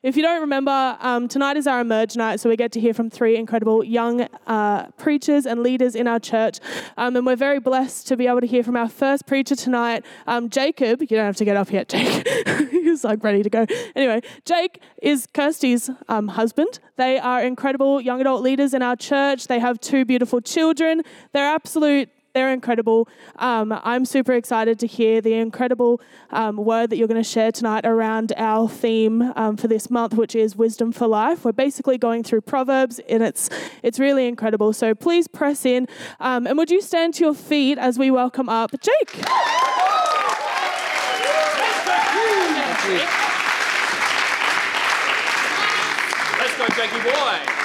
If you don't remember, um, tonight is our Emerge night, so we get to hear from three incredible young uh, preachers and leaders in our church. Um, and we're very blessed to be able to hear from our first preacher tonight, um, Jacob. You don't have to get up yet, Jake. He's like ready to go. Anyway, Jake is Kirsty's um, husband. They are incredible young adult leaders in our church. They have two beautiful children. They're absolute they're incredible. Um, I'm super excited to hear the incredible um, word that you're going to share tonight around our theme um, for this month, which is wisdom for life. We're basically going through Proverbs, and it's it's really incredible. So please press in, um, and would you stand to your feet as we welcome up Jake? Let's go, Jakey boy.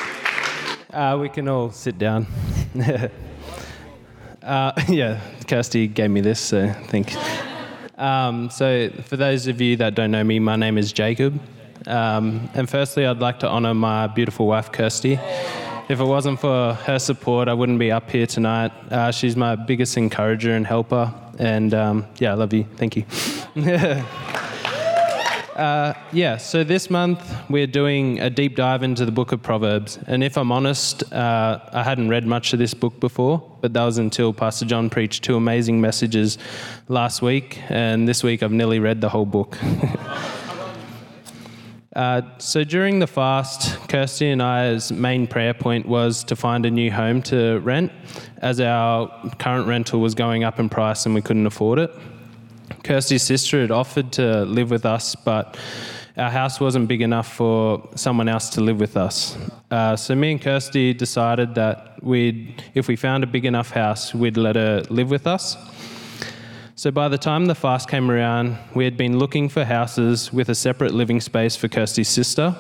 Uh, we can all sit down. Uh, yeah, Kirsty gave me this, so thank. Um, so, for those of you that don't know me, my name is Jacob. Um, and firstly, I'd like to honour my beautiful wife, Kirsty. If it wasn't for her support, I wouldn't be up here tonight. Uh, she's my biggest encourager and helper. And um, yeah, I love you. Thank you. Uh, yeah, so this month we're doing a deep dive into the book of Proverbs. And if I'm honest, uh, I hadn't read much of this book before, but that was until Pastor John preached two amazing messages last week. And this week I've nearly read the whole book. uh, so during the fast, Kirsty and I's main prayer point was to find a new home to rent, as our current rental was going up in price and we couldn't afford it. Kirsty's sister had offered to live with us, but our house wasn't big enough for someone else to live with us. Uh, so me and Kirsty decided that we'd, if we found a big enough house, we'd let her live with us. So by the time the fast came around, we had been looking for houses with a separate living space for Kirsty's sister.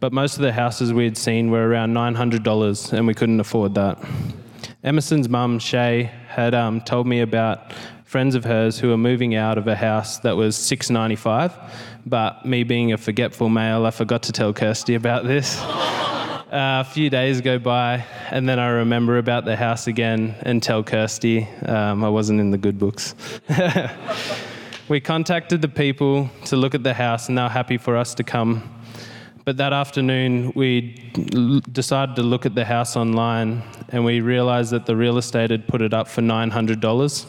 But most of the houses we had seen were around $900, and we couldn't afford that. Emerson's mum, Shay, had um, told me about friends of hers who were moving out of a house that was 695 but me being a forgetful male i forgot to tell kirsty about this. Uh, a few days go by and then i remember about the house again and tell kirsty um, i wasn't in the good books. We contacted the people to look at the house and they were happy for us to come. But that afternoon, we decided to look at the house online and we realized that the real estate had put it up for $900.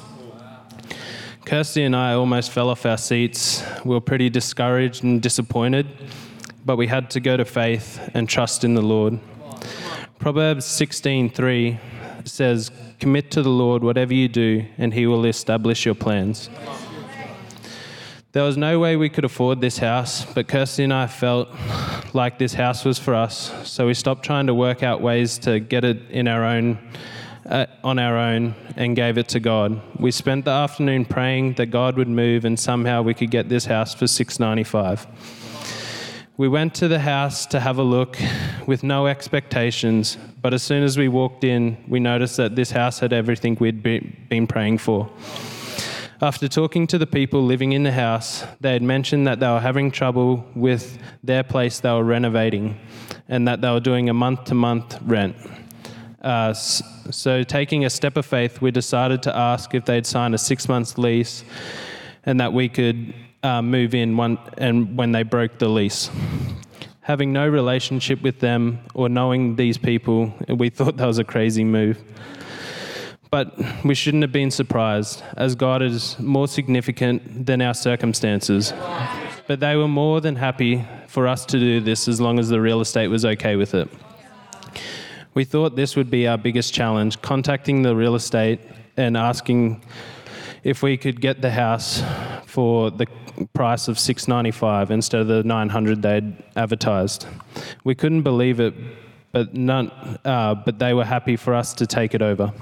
Kirsty and I almost fell off our seats. We were pretty discouraged and disappointed, but we had to go to faith and trust in the Lord. Proverbs 16:3 says, "Commit to the Lord whatever you do, and he will establish your plans." There was no way we could afford this house, but Kirsty and I felt like this house was for us, so we stopped trying to work out ways to get it in our own uh, on our own and gave it to God. We spent the afternoon praying that God would move and somehow we could get this house for 695. We went to the house to have a look with no expectations, but as soon as we walked in, we noticed that this house had everything we'd be, been praying for. After talking to the people living in the house, they had mentioned that they were having trouble with their place they were renovating and that they were doing a month to month rent. Uh, so, taking a step of faith, we decided to ask if they'd sign a six month lease and that we could uh, move in one, and when they broke the lease. Having no relationship with them or knowing these people, we thought that was a crazy move. But we shouldn't have been surprised, as God is more significant than our circumstances. But they were more than happy for us to do this as long as the real estate was okay with it. We thought this would be our biggest challenge contacting the real estate and asking if we could get the house for the price of 695 instead of the 900 they'd advertised. We couldn't believe it, but none, uh, but they were happy for us to take it over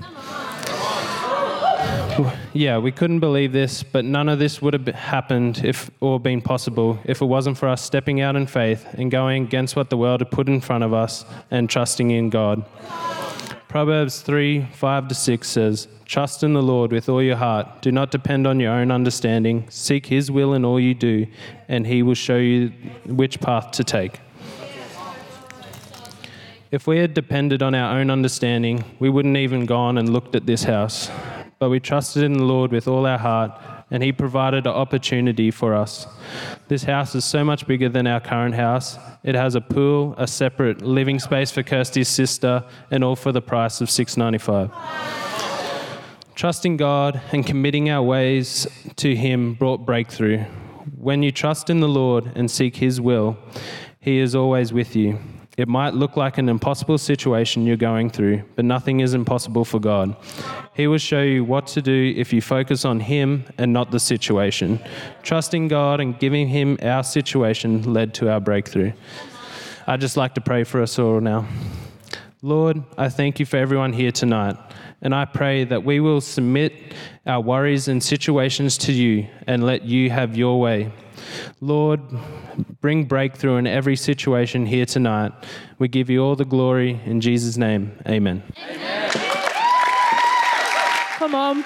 yeah, we couldn't believe this, but none of this would have happened if or been possible if it wasn't for us stepping out in faith and going against what the world had put in front of us and trusting in God. Proverbs 3 5 to 6 says, Trust in the Lord with all your heart. Do not depend on your own understanding. Seek His will in all you do, and He will show you which path to take. If we had depended on our own understanding, we wouldn't even gone and looked at this house but we trusted in the Lord with all our heart and He provided an opportunity for us. This house is so much bigger than our current house. It has a pool, a separate living space for Kirsty's sister, and all for the price of six ninety five. Trusting God and committing our ways to Him brought breakthrough. When you trust in the Lord and seek His will, He is always with you. It might look like an impossible situation you're going through, but nothing is impossible for God. He will show you what to do if you focus on Him and not the situation. Trusting God and giving Him our situation led to our breakthrough. I'd just like to pray for us all now. Lord, I thank you for everyone here tonight, and I pray that we will submit our worries and situations to you and let you have your way. Lord, bring breakthrough in every situation here tonight. We give you all the glory in Jesus' name. Amen. Come on.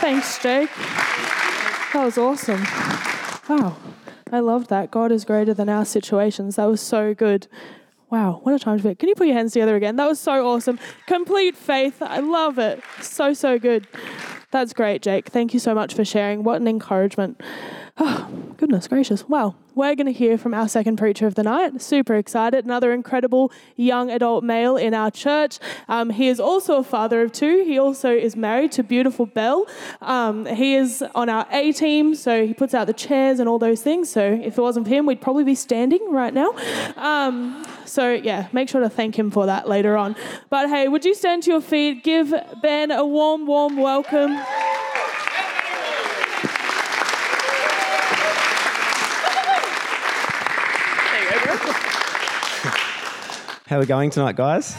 Thanks, Jake. That was awesome. Wow. I loved that. God is greater than our situations. That was so good. Wow, what a time to be. Can you put your hands together again? That was so awesome. Complete faith. I love it. So, so good. That's great, Jake. Thank you so much for sharing. What an encouragement. Oh, goodness gracious. Well, we're going to hear from our second preacher of the night. Super excited. Another incredible young adult male in our church. Um, he is also a father of two. He also is married to beautiful Belle. Um, he is on our A team, so he puts out the chairs and all those things. So if it wasn't for him, we'd probably be standing right now. Um, so yeah, make sure to thank him for that later on. But hey, would you stand to your feet? Give Ben a warm, warm welcome. How are we going tonight, guys?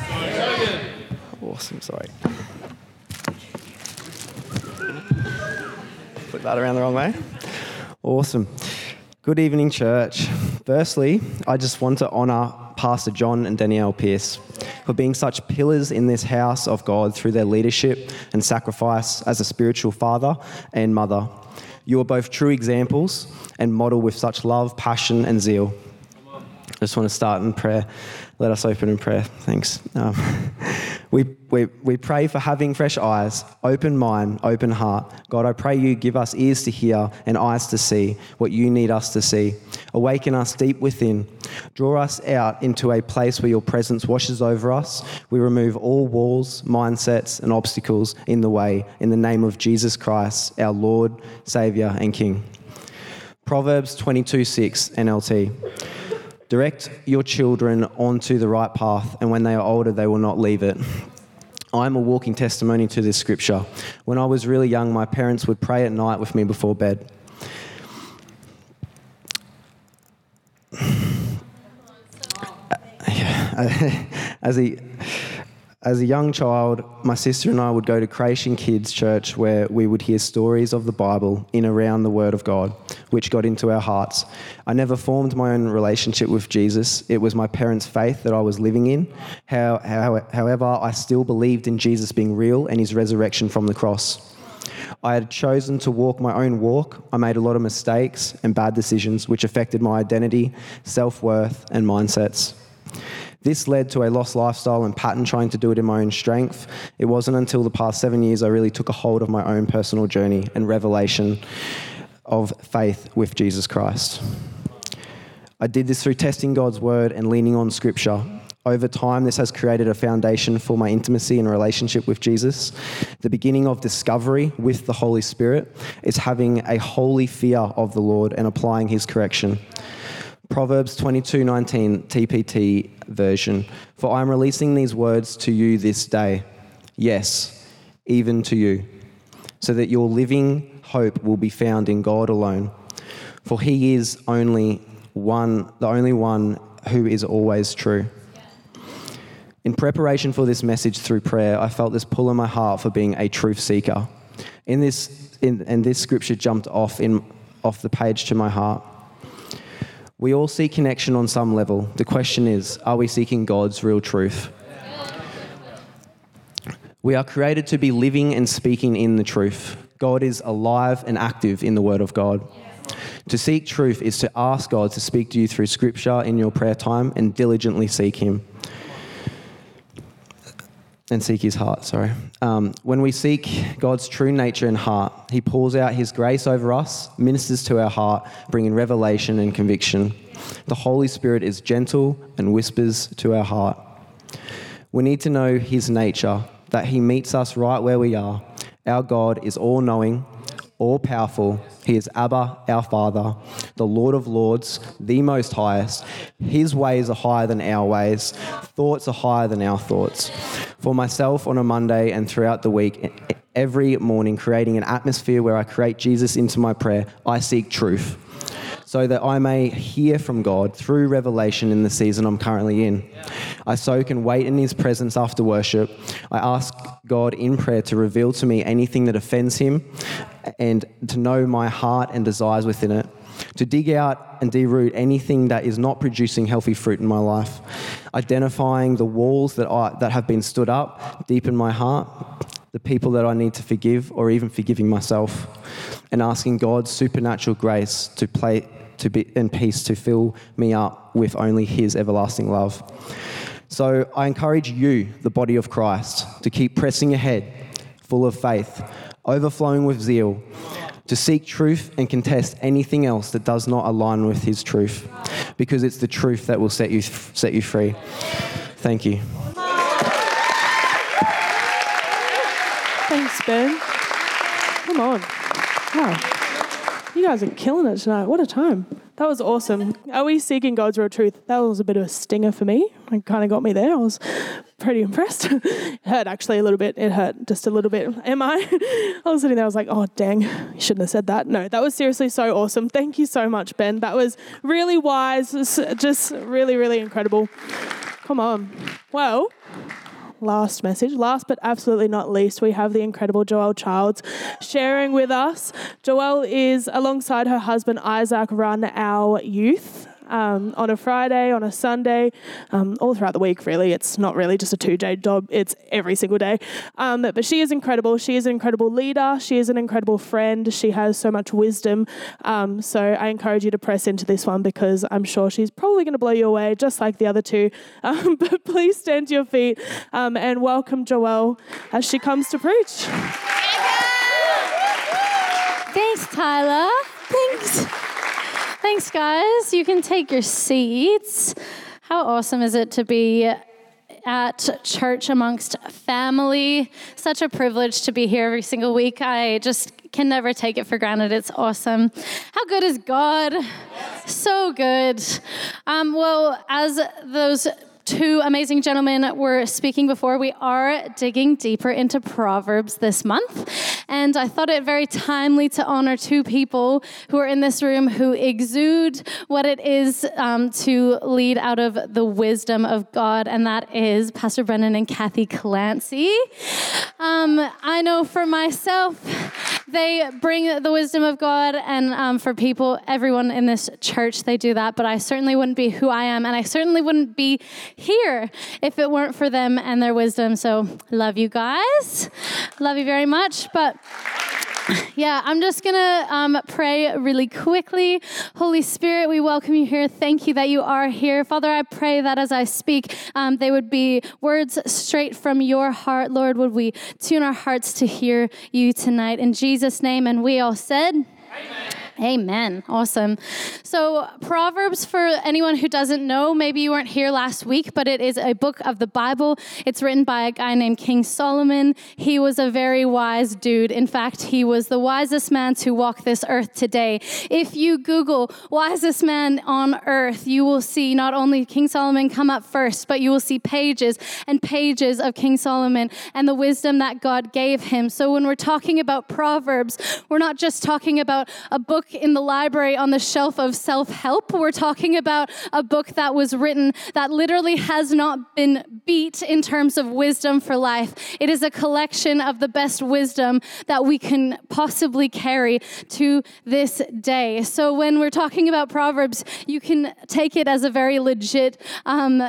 Awesome, sorry. Put that around the wrong way. Awesome. Good evening, church. Firstly, I just want to honour Pastor John and Danielle Pierce for being such pillars in this house of God through their leadership and sacrifice as a spiritual father and mother. You are both true examples and model with such love, passion, and zeal. Just want to start in prayer. Let us open in prayer. Thanks. Um, we, we, we pray for having fresh eyes, open mind, open heart. God, I pray you give us ears to hear and eyes to see what you need us to see. Awaken us deep within. Draw us out into a place where your presence washes over us. We remove all walls, mindsets, and obstacles in the way in the name of Jesus Christ, our Lord, Saviour, and King. Proverbs 22 6 NLT. Direct your children onto the right path, and when they are older, they will not leave it. I'm a walking testimony to this scripture. When I was really young, my parents would pray at night with me before bed. As a as a young child, my sister and I would go to Creation Kids Church where we would hear stories of the Bible in around the Word of God, which got into our hearts. I never formed my own relationship with Jesus. It was my parents' faith that I was living in. How, how, however, I still believed in Jesus being real and his resurrection from the cross. I had chosen to walk my own walk. I made a lot of mistakes and bad decisions, which affected my identity, self worth, and mindsets. This led to a lost lifestyle and pattern trying to do it in my own strength. It wasn't until the past seven years I really took a hold of my own personal journey and revelation of faith with Jesus Christ. I did this through testing God's word and leaning on scripture. Over time, this has created a foundation for my intimacy and relationship with Jesus. The beginning of discovery with the Holy Spirit is having a holy fear of the Lord and applying his correction. Proverbs 22:19 TPT version. For I am releasing these words to you this day. Yes, even to you, so that your living hope will be found in God alone. For he is only one, the only one who is always true. In preparation for this message through prayer, I felt this pull in my heart for being a truth seeker. In this, in, and this scripture jumped off in off the page to my heart. We all seek connection on some level. The question is are we seeking God's real truth? We are created to be living and speaking in the truth. God is alive and active in the Word of God. To seek truth is to ask God to speak to you through Scripture in your prayer time and diligently seek Him. And seek his heart, sorry. Um, when we seek God's true nature and heart, he pours out his grace over us, ministers to our heart, bringing revelation and conviction. The Holy Spirit is gentle and whispers to our heart. We need to know his nature, that he meets us right where we are. Our God is all knowing, all powerful. He is Abba, our Father, the Lord of Lords, the Most Highest. His ways are higher than our ways, thoughts are higher than our thoughts. For myself on a Monday and throughout the week, every morning, creating an atmosphere where I create Jesus into my prayer, I seek truth so that I may hear from God through revelation in the season I'm currently in. I soak and wait in His presence after worship. I ask God in prayer to reveal to me anything that offends Him and to know my heart and desires within it. To dig out and deroot anything that is not producing healthy fruit in my life, identifying the walls that, I, that have been stood up deep in my heart, the people that I need to forgive, or even forgiving myself, and asking God's supernatural grace to play, to be in peace to fill me up with only His everlasting love. So I encourage you, the body of Christ, to keep pressing ahead, full of faith, overflowing with zeal, to seek truth and contest anything else that does not align with His truth, because it's the truth that will set you set you free. Thank you. Thanks, Ben. Come on. Wow. You guys are killing it tonight. What a time. That was awesome. Are we seeking God's real truth? That was a bit of a stinger for me. It kind of got me there. I was pretty impressed. it hurt actually a little bit. It hurt just a little bit. Am I? I was sitting there, I was like, oh, dang, you shouldn't have said that. No, that was seriously so awesome. Thank you so much, Ben. That was really wise, just really, really incredible. Come on. Well, last message. Last but absolutely not least, we have the incredible Joelle Childs sharing with us. Joelle is, alongside her husband Isaac, run our youth um, on a Friday, on a Sunday, um, all throughout the week, really. It's not really just a two day job, it's every single day. Um, but she is incredible. She is an incredible leader. She is an incredible friend. She has so much wisdom. Um, so I encourage you to press into this one because I'm sure she's probably going to blow you away, just like the other two. Um, but please stand to your feet um, and welcome Joelle as she comes to preach. Thanks, Tyler. Thanks. Thanks, guys. You can take your seats. How awesome is it to be at church amongst family? Such a privilege to be here every single week. I just can never take it for granted. It's awesome. How good is God? So good. Um, well, as those two amazing gentlemen were speaking before, we are digging deeper into Proverbs this month. And I thought it very timely to honor two people who are in this room who exude what it is um, to lead out of the wisdom of God, and that is Pastor Brennan and Kathy Clancy. Um, I know for myself, they bring the wisdom of God, and um, for people, everyone in this church, they do that. But I certainly wouldn't be who I am, and I certainly wouldn't be here if it weren't for them and their wisdom. So, love you guys. Love you very much. But yeah, I'm just going to um, pray really quickly. Holy Spirit, we welcome you here. Thank you that you are here. Father, I pray that as I speak, um, they would be words straight from your heart. Lord, would we tune our hearts to hear you tonight? In Jesus' name. And we all said, Amen. Amen. Awesome. So, Proverbs, for anyone who doesn't know, maybe you weren't here last week, but it is a book of the Bible. It's written by a guy named King Solomon. He was a very wise dude. In fact, he was the wisest man to walk this earth today. If you Google wisest man on earth, you will see not only King Solomon come up first, but you will see pages and pages of King Solomon and the wisdom that God gave him. So, when we're talking about Proverbs, we're not just talking about a book in the library on the shelf of self help. We're talking about a book that was written that literally has not been beat in terms of wisdom for life. It is a collection of the best wisdom that we can possibly carry to this day. So when we're talking about Proverbs, you can take it as a very legit um,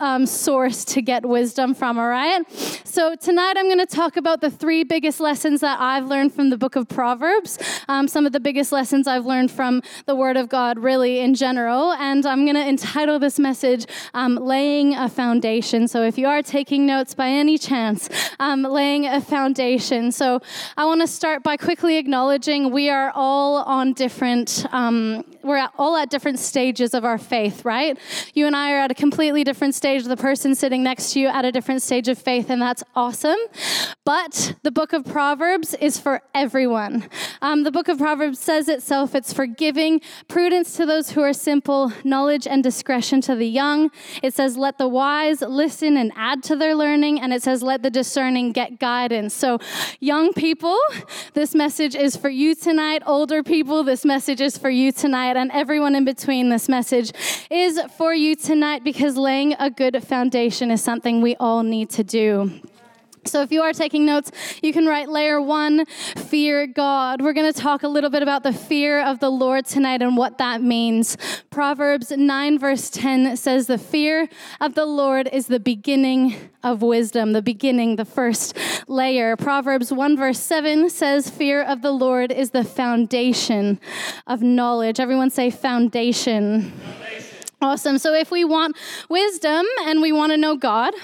um, source to get wisdom from, all right? So tonight I'm going to talk about the three biggest lessons that I've learned from the book of Proverbs, um, some of the biggest lessons lessons I've learned from the Word of God, really, in general. And I'm going to entitle this message um, Laying a Foundation. So if you are taking notes by any chance, um, laying a foundation. So I want to start by quickly acknowledging we are all on different, um, we're all at different stages of our faith, right? You and I are at a completely different stage. The person sitting next to you at a different stage of faith, and that's awesome. But the book of Proverbs is for everyone. Um, the book of Proverbs says itself it's for giving prudence to those who are simple, knowledge and discretion to the young. It says, let the wise listen and add to their learning. And it says, let the discerning get guidance. So, young people, this message is for you tonight. Older people, this message is for you tonight. And everyone in between, this message is for you tonight because laying a good foundation is something we all need to do. So, if you are taking notes, you can write layer one, fear God. We're going to talk a little bit about the fear of the Lord tonight and what that means. Proverbs 9, verse 10 says, The fear of the Lord is the beginning of wisdom, the beginning, the first layer. Proverbs 1, verse 7 says, Fear of the Lord is the foundation of knowledge. Everyone say, foundation. foundation. Awesome. So, if we want wisdom and we want to know God,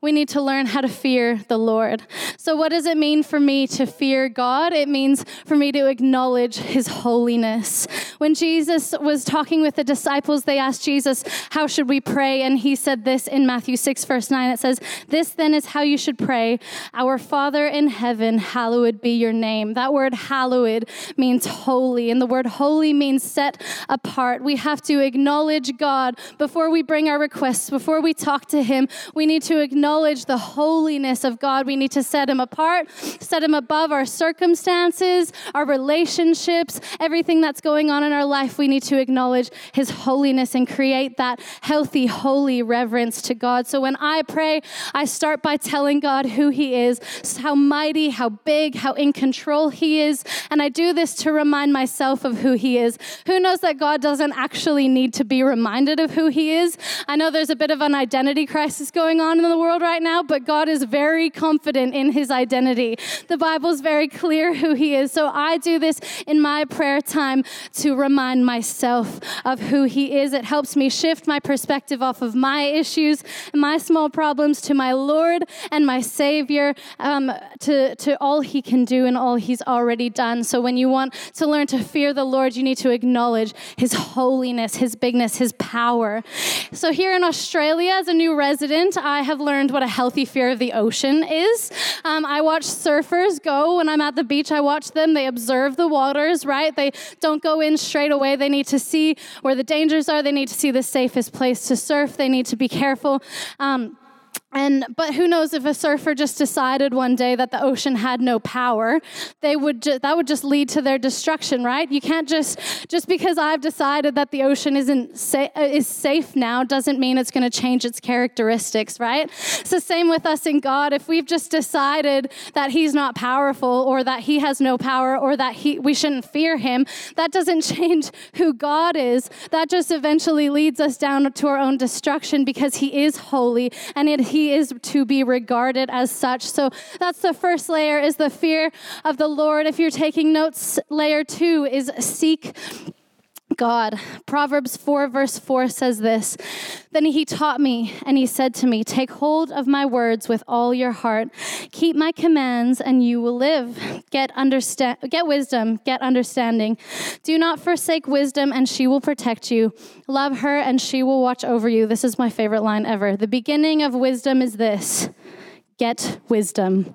we need to learn how to fear the Lord. So, what does it mean for me to fear God? It means for me to acknowledge His holiness. When Jesus was talking with the disciples, they asked Jesus, How should we pray? And He said this in Matthew 6, verse 9. It says, This then is how you should pray Our Father in heaven, hallowed be your name. That word hallowed means holy, and the word holy means set apart. We have to acknowledge God before we bring our requests, before we talk to Him, we need to acknowledge the holiness of God. We need to set Him apart, set Him above our circumstances, our relationships, everything that's going on in our life. We need to acknowledge His holiness and create that healthy, holy reverence to God. So when I pray, I start by telling God who He is, how mighty, how big, how in control He is. And I do this to remind myself of who He is. Who knows that God doesn't actually need to be reminded? of who He is. I know there's a bit of an identity crisis going on in the world right now, but God is very confident in His identity. The Bible's very clear who He is. So I do this in my prayer time to remind myself of who He is. It helps me shift my perspective off of my issues my small problems to my Lord and my Savior, um, to, to all He can do and all He's already done. So when you want to learn to fear the Lord, you need to acknowledge His holiness, His bigness, His power. So, here in Australia, as a new resident, I have learned what a healthy fear of the ocean is. Um, I watch surfers go when I'm at the beach, I watch them. They observe the waters, right? They don't go in straight away. They need to see where the dangers are, they need to see the safest place to surf, they need to be careful. Um, and but who knows if a surfer just decided one day that the ocean had no power, they would ju- that would just lead to their destruction, right? You can't just just because I've decided that the ocean isn't sa- uh, is safe now doesn't mean it's going to change its characteristics, right? It's the same with us in God. If we've just decided that He's not powerful or that He has no power or that He we shouldn't fear Him, that doesn't change who God is. That just eventually leads us down to our own destruction because He is holy and it, He is to be regarded as such. So that's the first layer is the fear of the Lord. If you're taking notes, layer 2 is seek God. Proverbs 4, verse 4 says this Then he taught me, and he said to me, Take hold of my words with all your heart. Keep my commands, and you will live. Get, understand, get wisdom, get understanding. Do not forsake wisdom, and she will protect you. Love her, and she will watch over you. This is my favorite line ever. The beginning of wisdom is this get wisdom.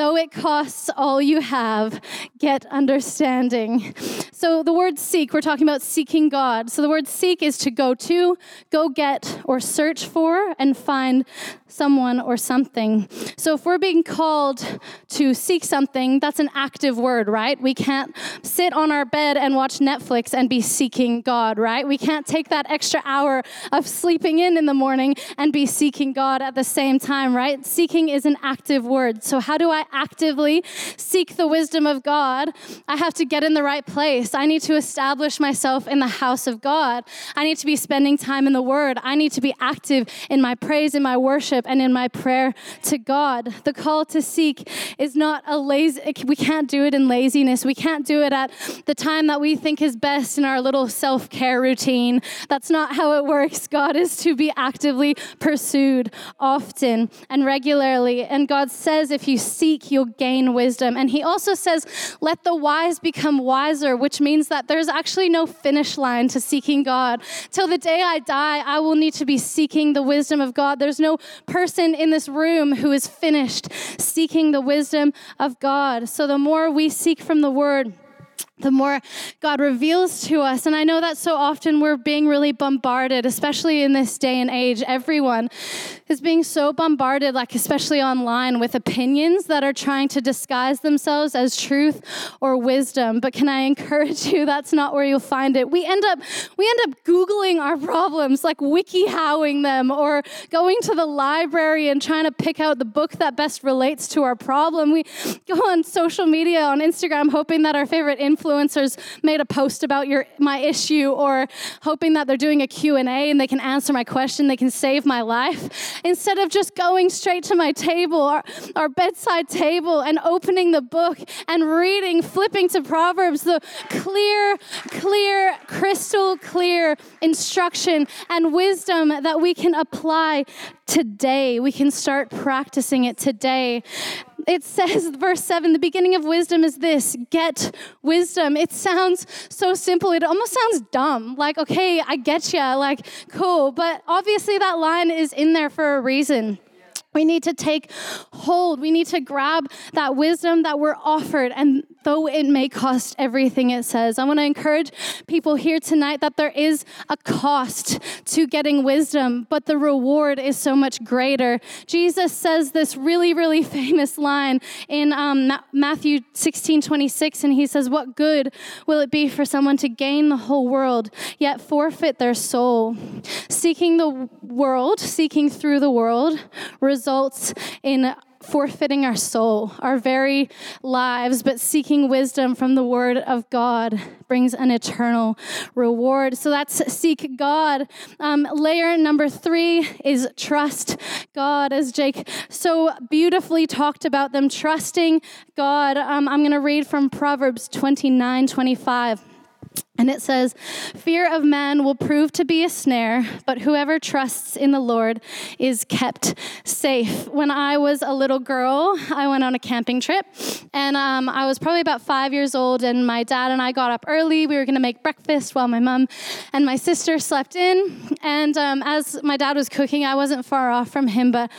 Though it costs all you have, get understanding. So, the word seek, we're talking about seeking God. So, the word seek is to go to, go get, or search for and find someone or something. So, if we're being called to seek something, that's an active word, right? We can't sit on our bed and watch Netflix and be seeking God, right? We can't take that extra hour of sleeping in in the morning and be seeking God at the same time, right? Seeking is an active word. So, how do I actively seek the wisdom of God, I have to get in the right place. I need to establish myself in the house of God. I need to be spending time in the Word. I need to be active in my praise, in my worship, and in my prayer to God. The call to seek is not a lazy, we can't do it in laziness. We can't do it at the time that we think is best in our little self care routine. That's not how it works. God is to be actively pursued often and regularly. And God says, if you seek, you'll gain wisdom. And He also says, let the wise become wiser, which means that there's actually no finish line to seeking God. Till the day I die, I will need to be seeking the wisdom of God. There's no person in this room who is finished seeking the wisdom of God. So the more we seek from the Word, the more God reveals to us. And I know that so often we're being really bombarded, especially in this day and age. Everyone is being so bombarded, like especially online, with opinions that are trying to disguise themselves as truth or wisdom. But can I encourage you? That's not where you'll find it. We end up we end up googling our problems, like wiki-howing them, or going to the library and trying to pick out the book that best relates to our problem. We go on social media on Instagram, hoping that our favorite influencers made a post about your my issue, or hoping that they're doing a Q and A and they can answer my question, they can save my life instead of just going straight to my table, our, our bedside table, and opening the book and reading, flipping to Proverbs, the clear, clear, crystal clear instruction and wisdom that we can apply today. We can start practicing it today. It says, verse 7, the beginning of wisdom is this get wisdom. It sounds so simple. It almost sounds dumb. Like, okay, I get you. Like, cool. But obviously, that line is in there for a reason. We need to take hold. We need to grab that wisdom that we're offered. And though it may cost everything it says, I want to encourage people here tonight that there is a cost to getting wisdom, but the reward is so much greater. Jesus says this really, really famous line in um, Matthew 16 26, and he says, What good will it be for someone to gain the whole world, yet forfeit their soul? Seeking the world, seeking through the world, results in forfeiting our soul, our very lives, but seeking wisdom from the Word of God brings an eternal reward. So that's seek God. Um, layer number three is trust God, as Jake so beautifully talked about them trusting God. Um, I'm going to read from Proverbs 29 25. And it says, Fear of man will prove to be a snare, but whoever trusts in the Lord is kept safe. When I was a little girl, I went on a camping trip, and um, I was probably about five years old, and my dad and I got up early. We were going to make breakfast while my mom and my sister slept in. And um, as my dad was cooking, I wasn't far off from him, but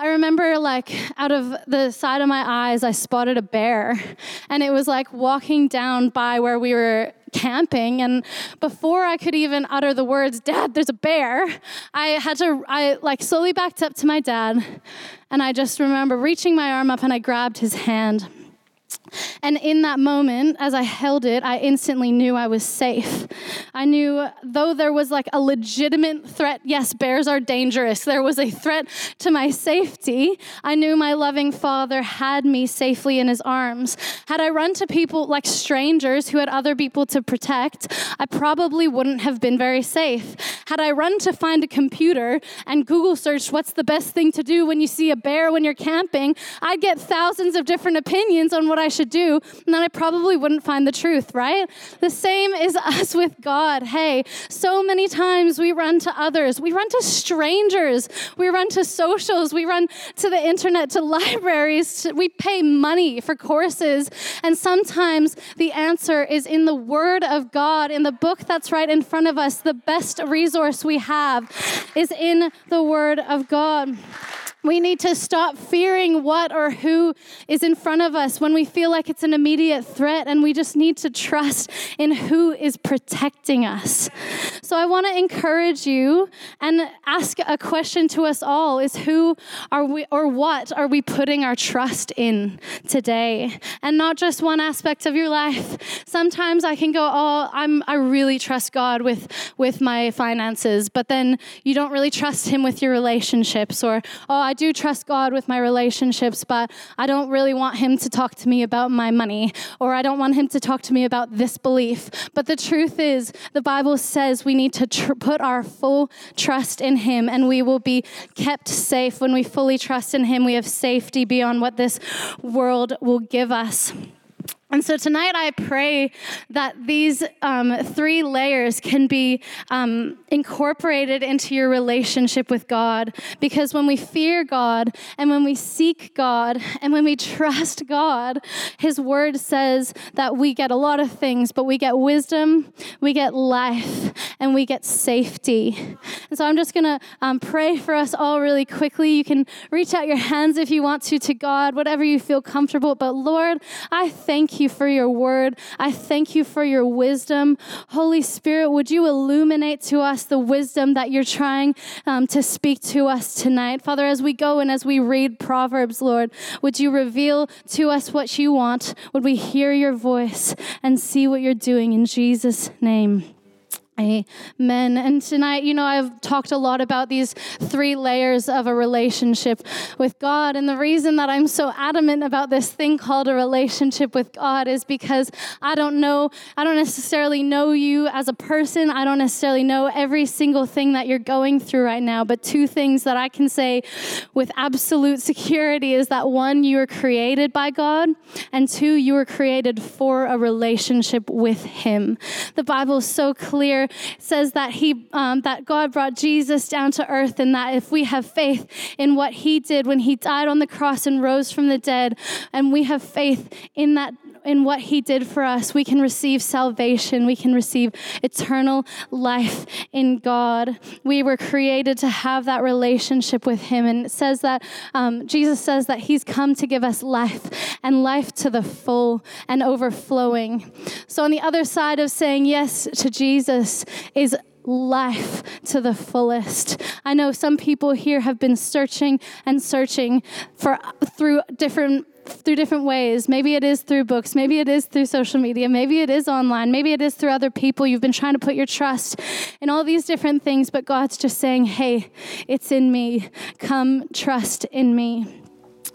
I remember, like, out of the side of my eyes, I spotted a bear. And it was like walking down by where we were camping. And before I could even utter the words, Dad, there's a bear, I had to, I like slowly backed up to my dad. And I just remember reaching my arm up and I grabbed his hand. And in that moment, as I held it, I instantly knew I was safe. I knew, though there was like a legitimate threat, yes, bears are dangerous, there was a threat to my safety. I knew my loving father had me safely in his arms. Had I run to people like strangers who had other people to protect, I probably wouldn't have been very safe. Had I run to find a computer and Google searched what's the best thing to do when you see a bear when you're camping, I'd get thousands of different opinions on what I should do, and then I probably wouldn't find the truth, right? The same is us with God. Hey, so many times we run to others, we run to strangers, we run to socials, we run to the internet, to libraries, to, we pay money for courses, and sometimes the answer is in the Word of God, in the book that's right in front of us. The best resource we have is in the Word of God. We need to stop fearing what or who is in front of us when we feel like it's an immediate threat, and we just need to trust in who is protecting us. So I want to encourage you and ask a question to us all is who are we or what are we putting our trust in today? And not just one aspect of your life. Sometimes I can go, "Oh, I'm I really trust God with with my finances," but then you don't really trust him with your relationships or, "Oh, I do trust God with my relationships, but I don't really want him to talk to me about my money or I don't want him to talk to me about this belief." But the truth is, the Bible says we need to tr- put our full trust in him and we will be kept safe when we fully trust in him. We have safety beyond what this world will give us. And so tonight, I pray that these um, three layers can be um, incorporated into your relationship with God. Because when we fear God and when we seek God and when we trust God, His word says that we get a lot of things, but we get wisdom, we get life, and we get safety. And so I'm just going to um, pray for us all really quickly. You can reach out your hands if you want to to God, whatever you feel comfortable. But Lord, I thank you for your word. I thank you for your wisdom. Holy Spirit, would you illuminate to us the wisdom that you're trying um, to speak to us tonight? Father, as we go and as we read Proverbs, Lord, would you reveal to us what you want? Would we hear your voice and see what you're doing in Jesus' name? Amen. And tonight, you know, I've talked a lot about these three layers of a relationship with God. And the reason that I'm so adamant about this thing called a relationship with God is because I don't know, I don't necessarily know you as a person. I don't necessarily know every single thing that you're going through right now. But two things that I can say with absolute security is that one, you were created by God, and two, you were created for a relationship with Him. The Bible is so clear says that he um, that God brought Jesus down to earth, and that if we have faith in what He did when He died on the cross and rose from the dead, and we have faith in that in what he did for us, we can receive salvation. We can receive eternal life in God. We were created to have that relationship with him. And it says that um, Jesus says that he's come to give us life and life to the full and overflowing. So, on the other side of saying yes to Jesus is life to the fullest. I know some people here have been searching and searching for through different through different ways. Maybe it is through books, maybe it is through social media, maybe it is online, maybe it is through other people. You've been trying to put your trust in all these different things, but God's just saying, "Hey, it's in me. Come trust in me."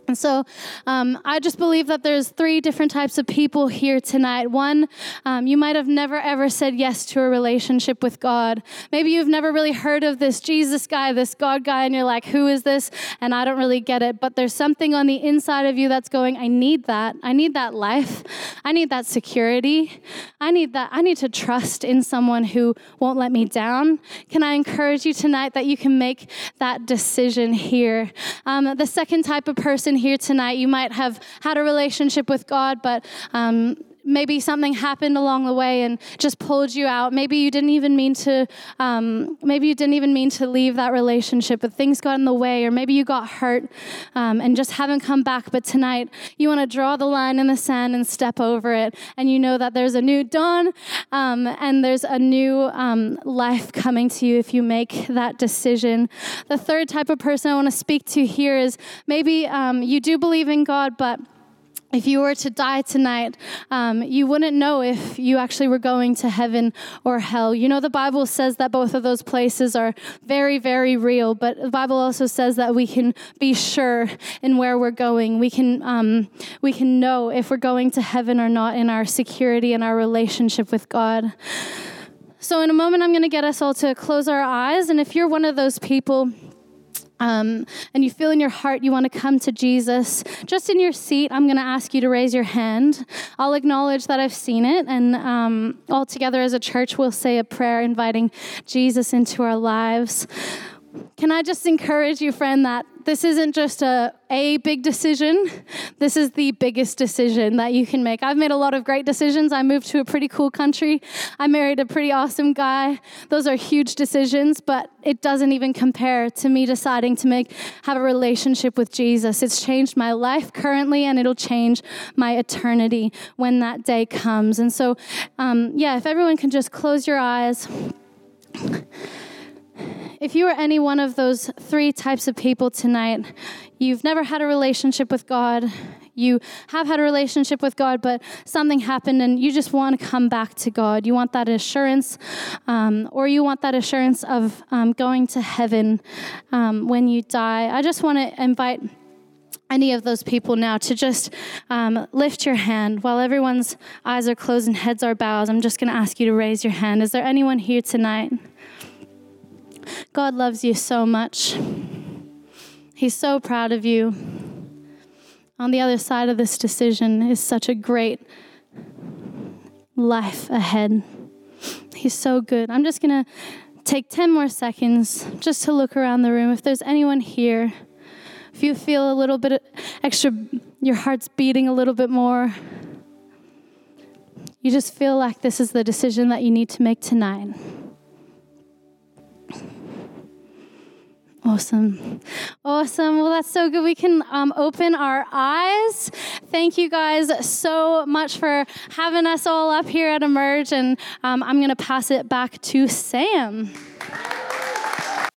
And so um, I just believe that there's three different types of people here tonight. One, um, you might have never ever said yes to a relationship with God. Maybe you've never really heard of this Jesus guy, this God guy, and you're like, who is this? And I don't really get it. But there's something on the inside of you that's going, I need that. I need that life. I need that security. I need that. I need to trust in someone who won't let me down. Can I encourage you tonight that you can make that decision here? Um, the second type of person here tonight, you might have had a relationship with God, but um, maybe something happened along the way and just pulled you out. Maybe you didn't even mean to. Um, maybe you didn't even mean to leave that relationship, but things got in the way, or maybe you got hurt um, and just haven't come back. But tonight, you want to draw the line in the sand and step over it, and you know that there's a new dawn um, and there's a new um, life coming to you if you make that decision. The third type of person I want to speak to here is maybe um, you do believe in God, but if you were to die tonight, um, you wouldn't know if you actually were going to heaven or hell. You know, the Bible says that both of those places are very, very real, but the Bible also says that we can be sure in where we're going. We can, um, we can know if we're going to heaven or not in our security and our relationship with God. So, in a moment, I'm going to get us all to close our eyes. And if you're one of those people, um, and you feel in your heart you want to come to Jesus, just in your seat, I'm going to ask you to raise your hand. I'll acknowledge that I've seen it, and um, all together as a church, we'll say a prayer inviting Jesus into our lives. Can I just encourage you, friend, that this isn't just a, a big decision. This is the biggest decision that you can make. I've made a lot of great decisions. I moved to a pretty cool country. I married a pretty awesome guy. Those are huge decisions, but it doesn't even compare to me deciding to make have a relationship with Jesus. It's changed my life currently, and it'll change my eternity when that day comes. And so, um, yeah, if everyone can just close your eyes. If you are any one of those three types of people tonight, you've never had a relationship with God, you have had a relationship with God, but something happened and you just want to come back to God. You want that assurance, um, or you want that assurance of um, going to heaven um, when you die. I just want to invite any of those people now to just um, lift your hand while everyone's eyes are closed and heads are bowed. I'm just going to ask you to raise your hand. Is there anyone here tonight? God loves you so much. He's so proud of you. On the other side of this decision is such a great life ahead. He's so good. I'm just going to take 10 more seconds just to look around the room. If there's anyone here, if you feel a little bit extra, your heart's beating a little bit more, you just feel like this is the decision that you need to make tonight. Awesome. Awesome. Well, that's so good. We can um, open our eyes. Thank you guys so much for having us all up here at Emerge. And um, I'm going to pass it back to Sam.